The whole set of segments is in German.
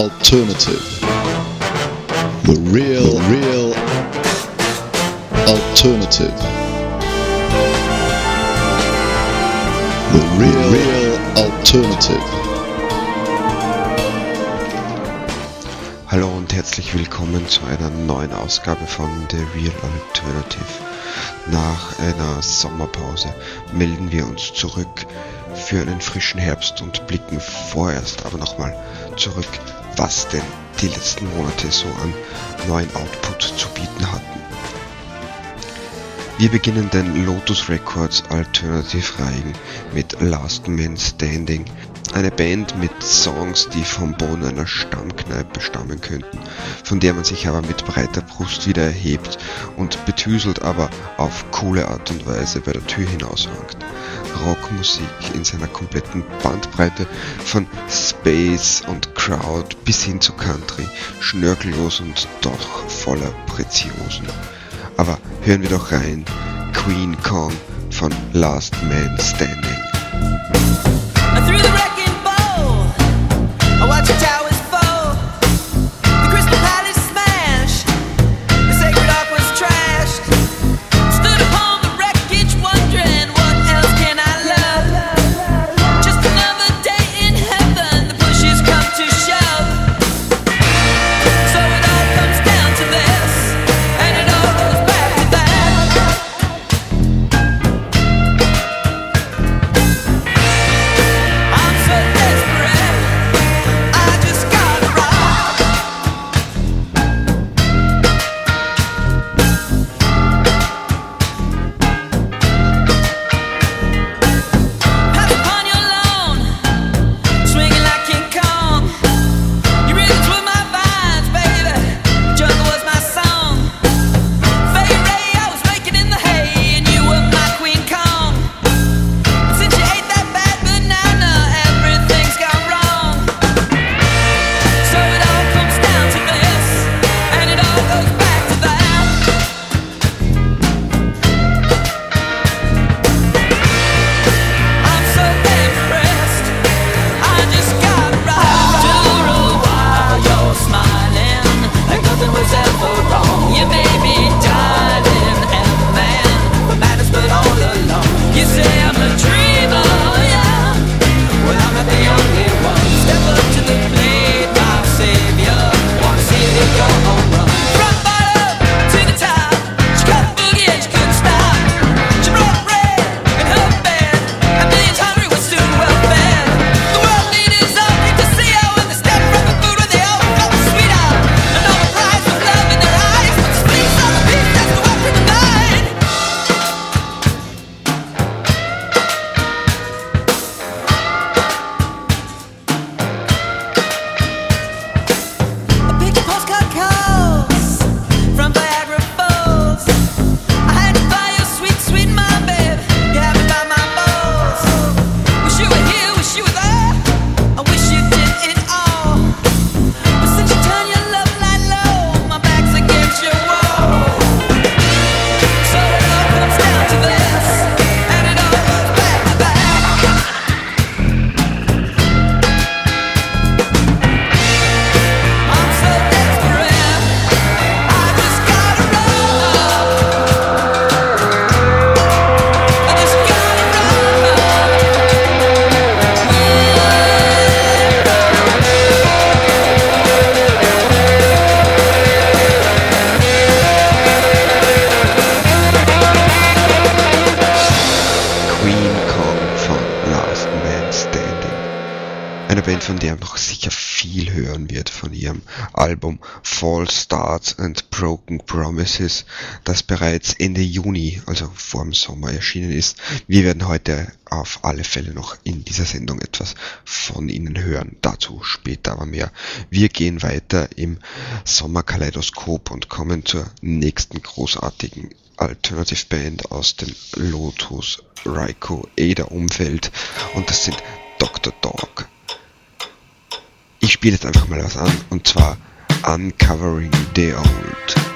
alternative. The real, real alternative. The real, real alternative. Hallo und herzlich willkommen zu einer neuen Ausgabe von The Real Alternative. Nach einer Sommerpause melden wir uns zurück für einen frischen Herbst und blicken vorerst aber nochmal zurück, was denn die letzten Monate so an neuen Output zu bieten hatten. Wir beginnen den Lotus Records Alternative Reigen mit Last Man Standing, eine Band mit Songs, die vom Boden einer Stammkneipe stammen könnten, von der man sich aber mit breiter Brust wieder erhebt und betüselt aber auf coole Art und Weise bei der Tür hinauswankt. Rockmusik in seiner kompletten Bandbreite von Space und Crowd bis hin zu Country, schnörkellos und doch voller Preziosen. Aber hören wir doch rein, Queen Kong von Last Man Standing. Through the False Starts and Broken Promises, das bereits Ende Juni, also vor dem Sommer erschienen ist. Wir werden heute auf alle Fälle noch in dieser Sendung etwas von ihnen hören. Dazu später aber mehr. Wir gehen weiter im Sommerkaleidoskop und kommen zur nächsten großartigen Alternative Band aus dem Lotus Raiko Ada Umfeld und das sind Dr. Dog. Ich spiele jetzt einfach mal was an und zwar Uncovering the Old.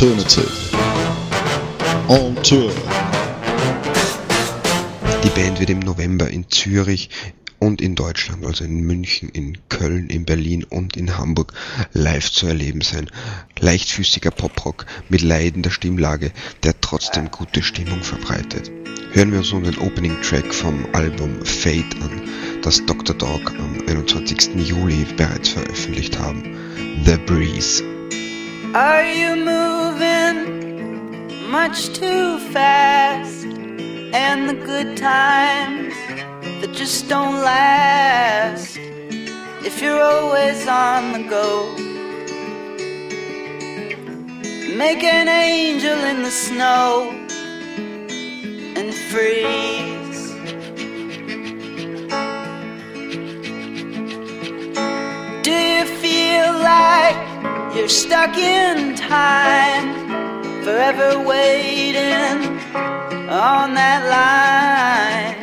Alternative. On tour. Die Band wird im November in Zürich und in Deutschland, also in München, in Köln, in Berlin und in Hamburg live zu erleben sein. Leichtfüßiger Poprock mit leidender Stimmlage, der trotzdem gute Stimmung verbreitet. Hören wir uns nun den Opening Track vom Album Fate an, das Dr. Dog am 21. Juli bereits veröffentlicht haben. The Breeze. Are you moving much too fast? And the good times that just don't last. If you're always on the go, make an angel in the snow and freeze. Do you feel like you're stuck in time, forever waiting on that line?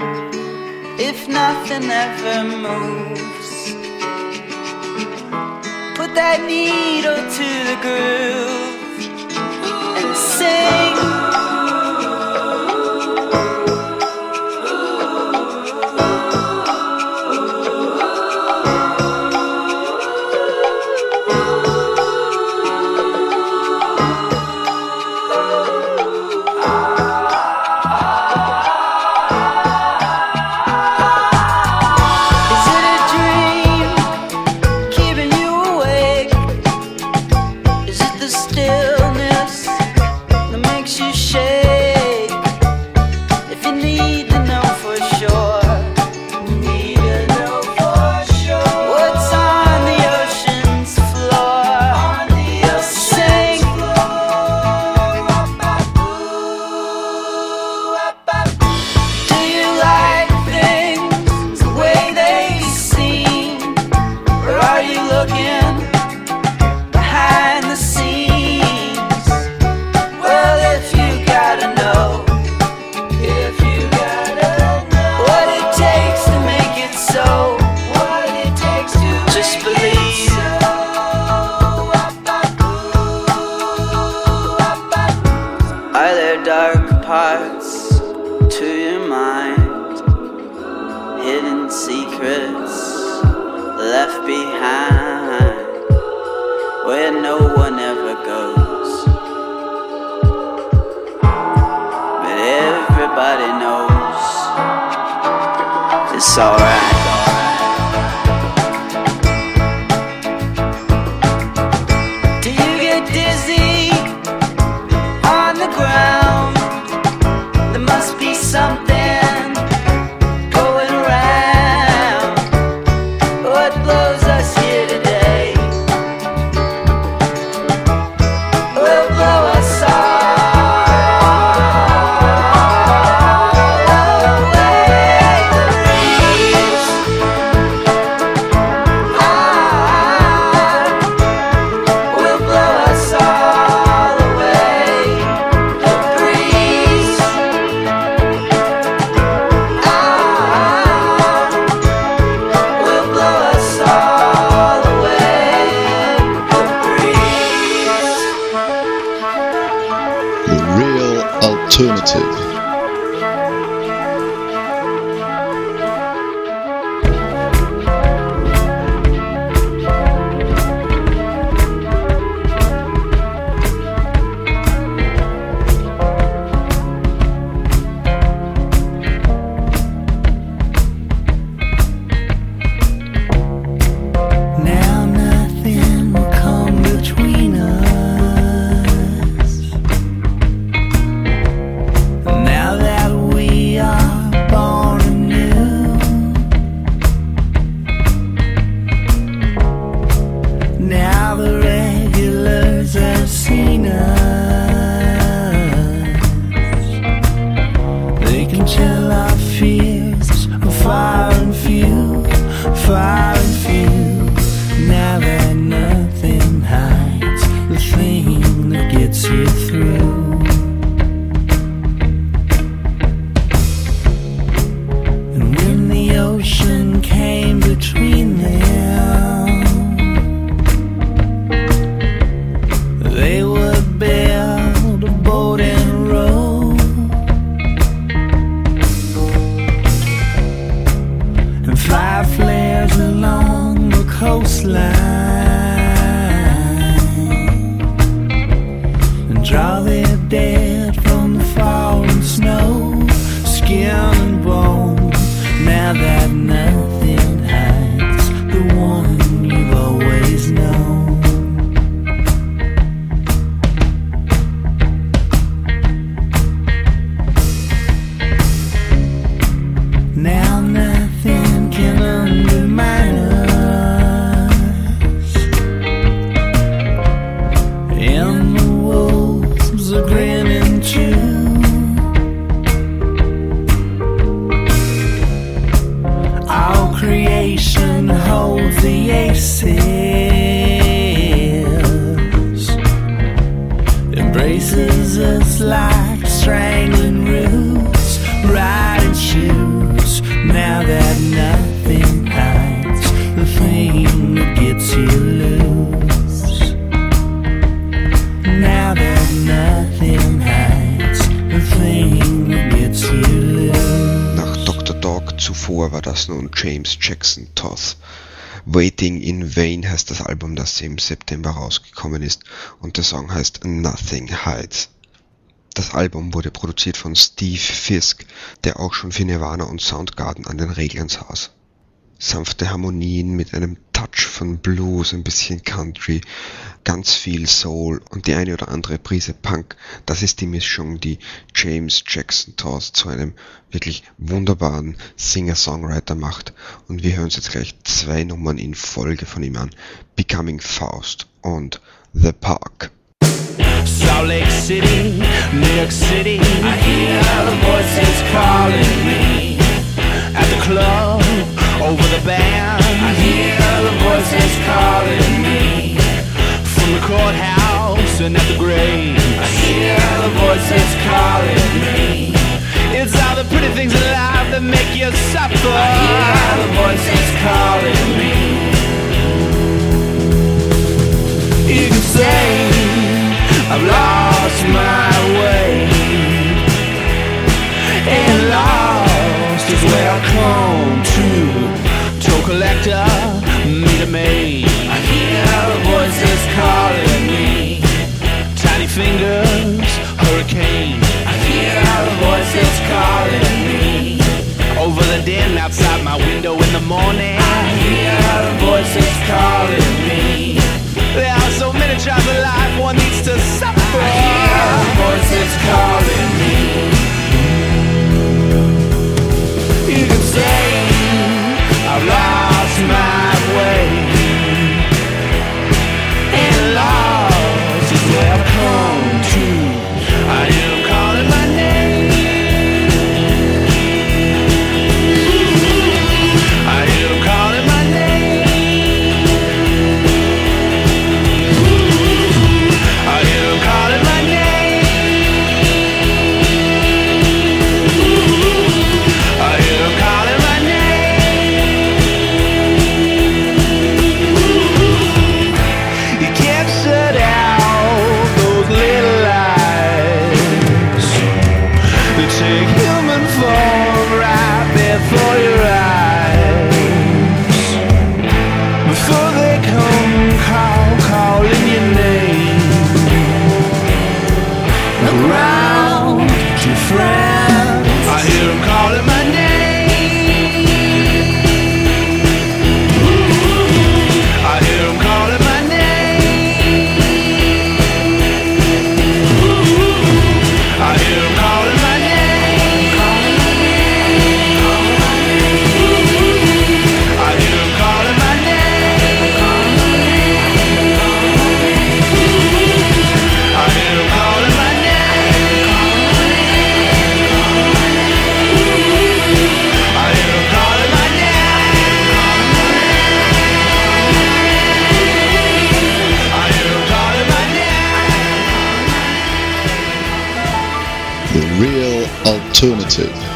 If nothing ever moves, put that needle to the groove and sing. Left behind where no one ever goes. But everybody knows it's alright. Zuvor war das nun James Jackson Toth. Waiting in Vain heißt das Album, das im September rausgekommen ist und der Song heißt Nothing Hides. Das Album wurde produziert von Steve Fisk, der auch schon für Nirvana und Soundgarden an den Reglern saß. Sanfte Harmonien mit einem Touch von Blues, ein bisschen Country, ganz viel Soul und die eine oder andere Prise Punk. Das ist die Mischung, die James Jackson Toth zu einem wirklich wunderbaren Singer-Songwriter macht. Und wir hören uns jetzt gleich zwei Nummern in Folge von ihm an. Becoming Faust und The Park. Salt Lake City, New York City. I hear the voices calling me at the club over the band. I hear the voices calling me from the courthouse and at the grave. I hear the voices calling me. It's all the pretty things in life that make you suffer. I hear the voices calling me. You can say I've lost my way And lost is where I come maid I hear voices calling me. Tiny fingers, hurricane. I hear voices calling me. Over the den outside my window in the morning. I hear voices calling me. There are so many trials of life one needs to suffer. I hear voices calling me. Around to Alternative.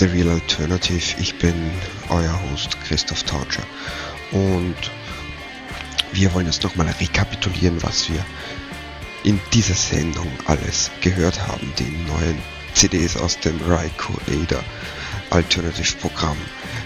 The Real Alternative. Ich bin euer Host Christoph Tautscher. Und wir wollen jetzt nochmal rekapitulieren, was wir in dieser Sendung alles gehört haben. Die neuen CDs aus dem Raiko Ada Alternative Programm.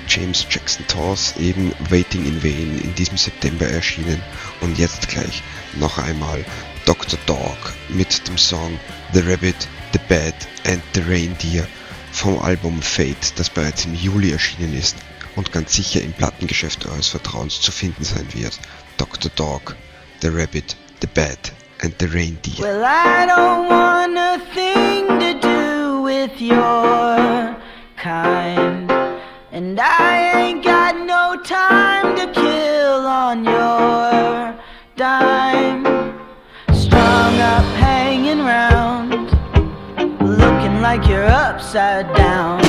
James Jackson Toss, eben Waiting in Vain, in diesem September erschienen. Und jetzt gleich noch einmal Dr. Dog mit dem Song The Rabbit, The Bat and The Reindeer vom Album Fate, das bereits im Juli erschienen ist und ganz sicher im Plattengeschäft eures Vertrauens zu finden sein wird. Dr. Dog, The Rabbit, The Bat and The Reindeer. Well, I don't want a thing to do with your kind. And I upside down.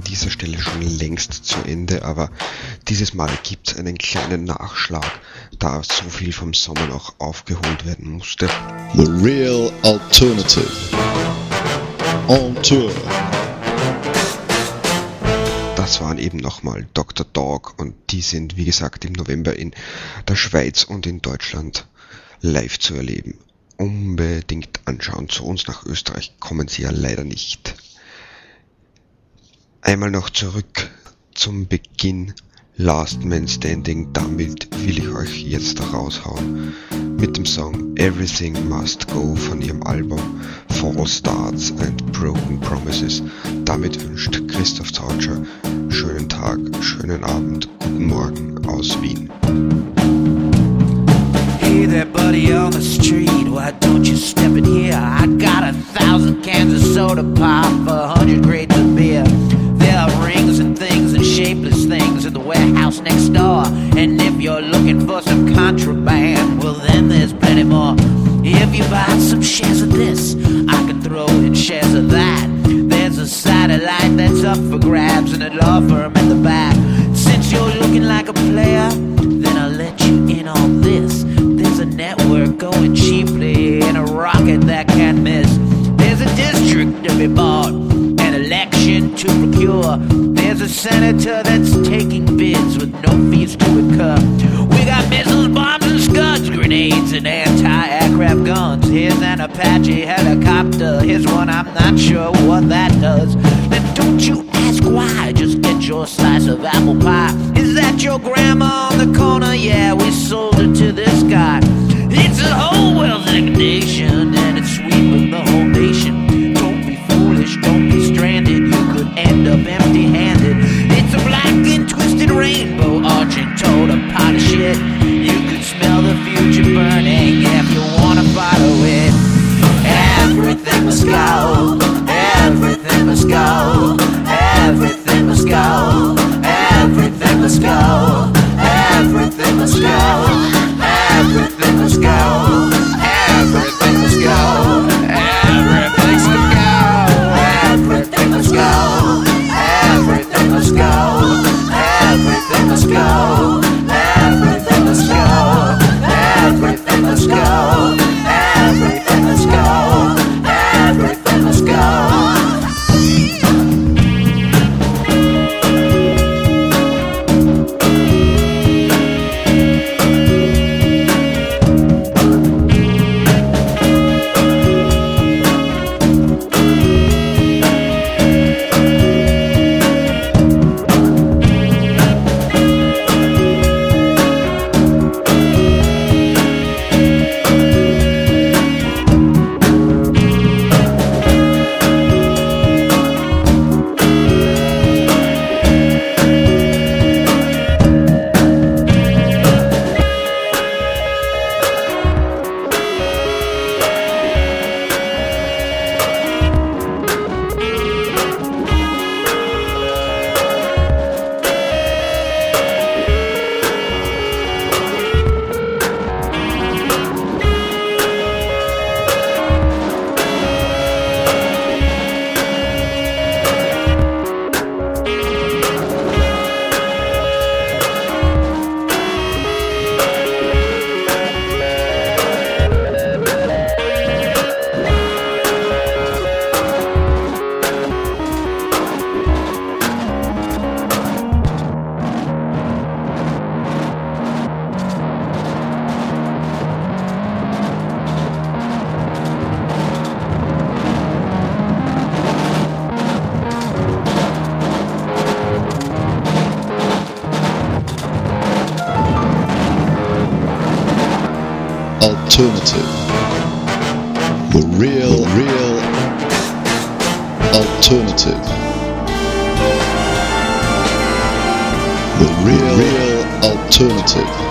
An dieser Stelle schon längst zu Ende, aber dieses Mal gibt es einen kleinen Nachschlag, da so viel vom Sommer noch aufgeholt werden musste. The Real Alternative. On Tour. Das waren eben nochmal Dr. Dog und die sind, wie gesagt, im November in der Schweiz und in Deutschland live zu erleben. Unbedingt anschauen. Zu uns nach Österreich kommen sie ja leider nicht. Einmal noch zurück zum Beginn. Last Man Standing, damit will ich euch jetzt raushauen. Mit dem Song Everything Must Go von ihrem Album False Starts and Broken Promises. Damit wünscht Christoph Zautscher schönen Tag, schönen Abend, guten Morgen aus Wien. Hey there, buddy on the street, why don't you step in here? I got a thousand cans of soda pop for a hundred grades warehouse next door. And if you're looking for some contraband, well then there's plenty more. If you buy some shares of this, I can throw in shares of that. There's a satellite that's up for grabs and a law firm at the back. Since you're looking like a player, then I'll let you in on this. There's a network going cheaply and a rocket that can't miss. There's a district to be bought, an election to procure. There's a senator that's taking bids with no fees to incur. We got missiles, bombs, and scuds, grenades, and anti-aircraft guns. Here's an Apache helicopter. Here's one I'm not sure what that does. Then don't you ask why? Just get your slice of apple pie. Is that your grandma on the corner? Yeah, we sold it to this guy. It's a whole wealth liquidation, alternative. The real, real alternative.